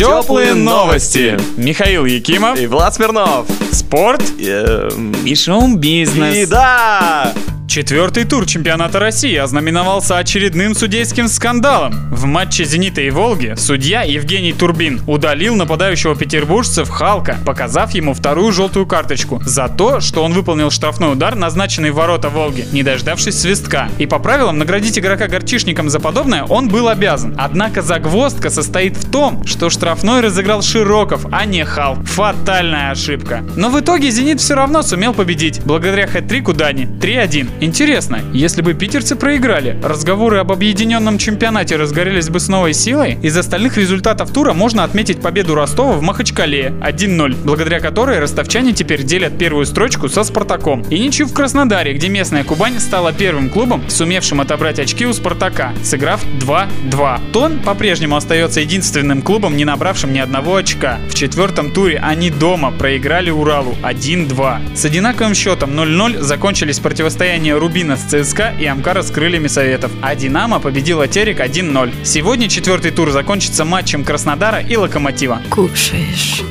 Теплые новости. Михаил Якимов. И Влад Смирнов. Спорт. Эм, И шоу-бизнес. И да! Четвертый тур чемпионата России ознаменовался очередным судейским скандалом. В матче «Зенита» и «Волги» судья Евгений Турбин удалил нападающего петербуржцев Халка, показав ему вторую желтую карточку за то, что он выполнил штрафной удар, назначенный в ворота «Волги», не дождавшись свистка. И по правилам наградить игрока горчишником за подобное он был обязан. Однако загвоздка состоит в том, что штрафной разыграл Широков, а не Халк. Фатальная ошибка. Но в итоге «Зенит» все равно сумел победить, благодаря хэт-трику Дани 3-1. Интересно, если бы питерцы проиграли, разговоры об объединенном чемпионате разгорелись бы с новой силой? Из остальных результатов тура можно отметить победу Ростова в Махачкале 1-0, благодаря которой ростовчане теперь делят первую строчку со Спартаком. И ничью в Краснодаре, где местная Кубань стала первым клубом, сумевшим отобрать очки у Спартака, сыграв 2-2. Тон по-прежнему остается единственным клубом, не набравшим ни одного очка. В четвертом туре они дома проиграли Уралу 1-2. С одинаковым счетом 0-0 закончились противостояние Рубина с ЦСКА и Амкара с крыльями Советов, а Динамо победила Терек 1-0. Сегодня четвертый тур закончится матчем Краснодара и Локомотива. Кушаешь,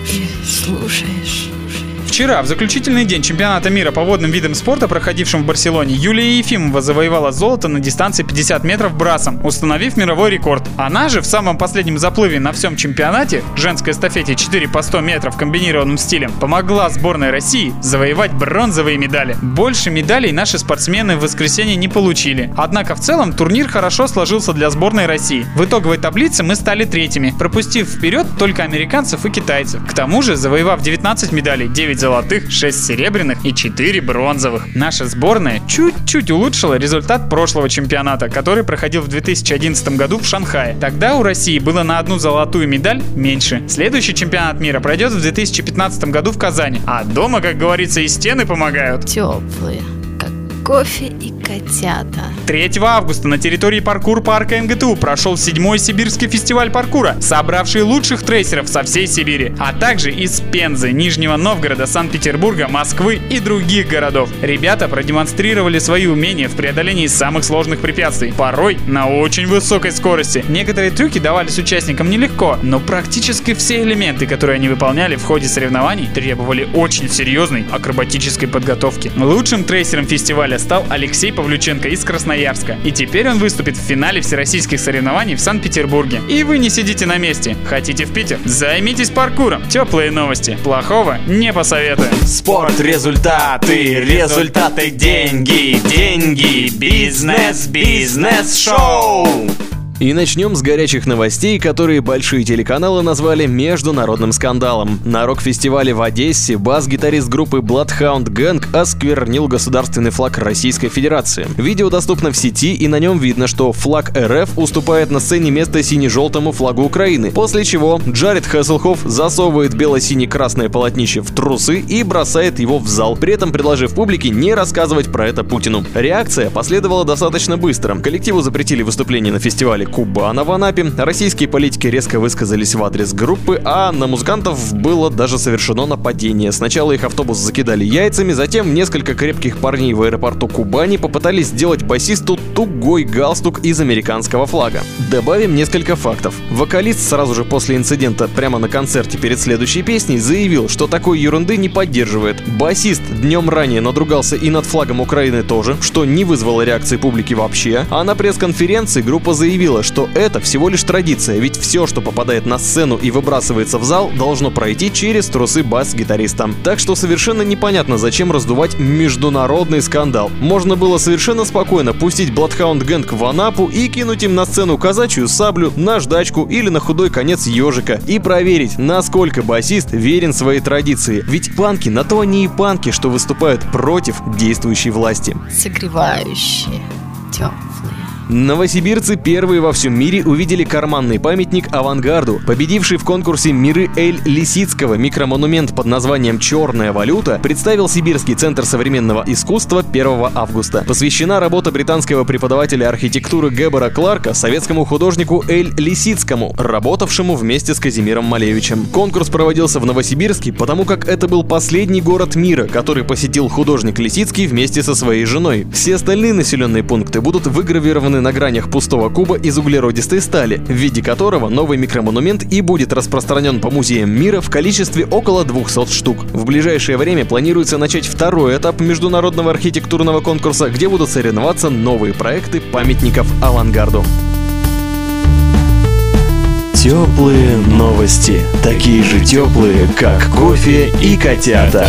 слушаешь. Вчера, в заключительный день чемпионата мира по водным видам спорта, проходившем в Барселоне, Юлия Ефимова завоевала золото на дистанции 50 метров брасом, установив мировой рекорд. Она же в самом последнем заплыве на всем чемпионате, женской эстафете 4 по 100 метров комбинированным стилем, помогла сборной России завоевать бронзовые медали. Больше медалей наши спортсмены в воскресенье не получили. Однако в целом турнир хорошо сложился для сборной России. В итоговой таблице мы стали третьими, пропустив вперед только американцев и китайцев. К тому же, завоевав 19 медалей, 9 золотых, 6 серебряных и 4 бронзовых. Наша сборная чуть-чуть улучшила результат прошлого чемпионата, который проходил в 2011 году в Шанхае. Тогда у России было на одну золотую медаль меньше. Следующий чемпионат мира пройдет в 2015 году в Казани. А дома, как говорится, и стены помогают. Теплые, кофе и котята. 3 августа на территории паркур-парка МГТУ прошел седьмой сибирский фестиваль паркура, собравший лучших трейсеров со всей Сибири, а также из Пензы, Нижнего Новгорода, Санкт-Петербурга, Москвы и других городов. Ребята продемонстрировали свои умения в преодолении самых сложных препятствий, порой на очень высокой скорости. Некоторые трюки давались участникам нелегко, но практически все элементы, которые они выполняли в ходе соревнований, требовали очень серьезной акробатической подготовки. Лучшим трейсером фестиваля стал Алексей Павлюченко из Красноярска. И теперь он выступит в финале всероссийских соревнований в Санкт-Петербурге. И вы не сидите на месте. Хотите в Питер? Займитесь паркуром. Теплые новости. Плохого не посоветуем. Спорт, результаты, результаты, деньги, деньги, бизнес, бизнес, шоу. И начнем с горячих новостей, которые большие телеканалы назвали международным скандалом. На рок-фестивале в Одессе бас-гитарист группы Bloodhound Gang осквернил государственный флаг Российской Федерации. Видео доступно в сети, и на нем видно, что флаг РФ уступает на сцене место сине-желтому флагу Украины, после чего Джаред Хесселхоф засовывает бело-сине-красное полотнище в трусы и бросает его в зал, при этом предложив публике не рассказывать про это Путину. Реакция последовала достаточно быстро. Коллективу запретили выступление на фестивале Кубана в Анапе, российские политики резко высказались в адрес группы, а на музыкантов было даже совершено нападение. Сначала их автобус закидали яйцами, затем несколько крепких парней в аэропорту Кубани попытались сделать басисту тугой галстук из американского флага. Добавим несколько фактов. Вокалист сразу же после инцидента прямо на концерте перед следующей песней заявил, что такой ерунды не поддерживает. Басист днем ранее надругался и над флагом Украины тоже, что не вызвало реакции публики вообще, а на пресс-конференции группа заявила, что это всего лишь традиция, ведь все, что попадает на сцену и выбрасывается в зал, должно пройти через трусы бас-гитариста. Так что совершенно непонятно, зачем раздувать международный скандал. Можно было совершенно спокойно пустить Bloodhound Gang в Анапу и кинуть им на сцену казачью саблю, наждачку или на худой конец ежика и проверить, насколько басист верен своей традиции. Ведь панки на то они и панки, что выступают против действующей власти. Согревающие, теплые. Новосибирцы первые во всем мире увидели карманный памятник авангарду. Победивший в конкурсе «Миры Эль Лисицкого» микромонумент под названием «Черная валюта» представил Сибирский центр современного искусства 1 августа. Посвящена работа британского преподавателя архитектуры Гебора Кларка советскому художнику Эль Лисицкому, работавшему вместе с Казимиром Малевичем. Конкурс проводился в Новосибирске, потому как это был последний город мира, который посетил художник Лисицкий вместе со своей женой. Все остальные населенные пункты будут выгравированы расположены на гранях пустого куба из углеродистой стали, в виде которого новый микромонумент и будет распространен по музеям мира в количестве около 200 штук. В ближайшее время планируется начать второй этап международного архитектурного конкурса, где будут соревноваться новые проекты памятников авангарду. Теплые новости. Такие же теплые, как кофе и котята.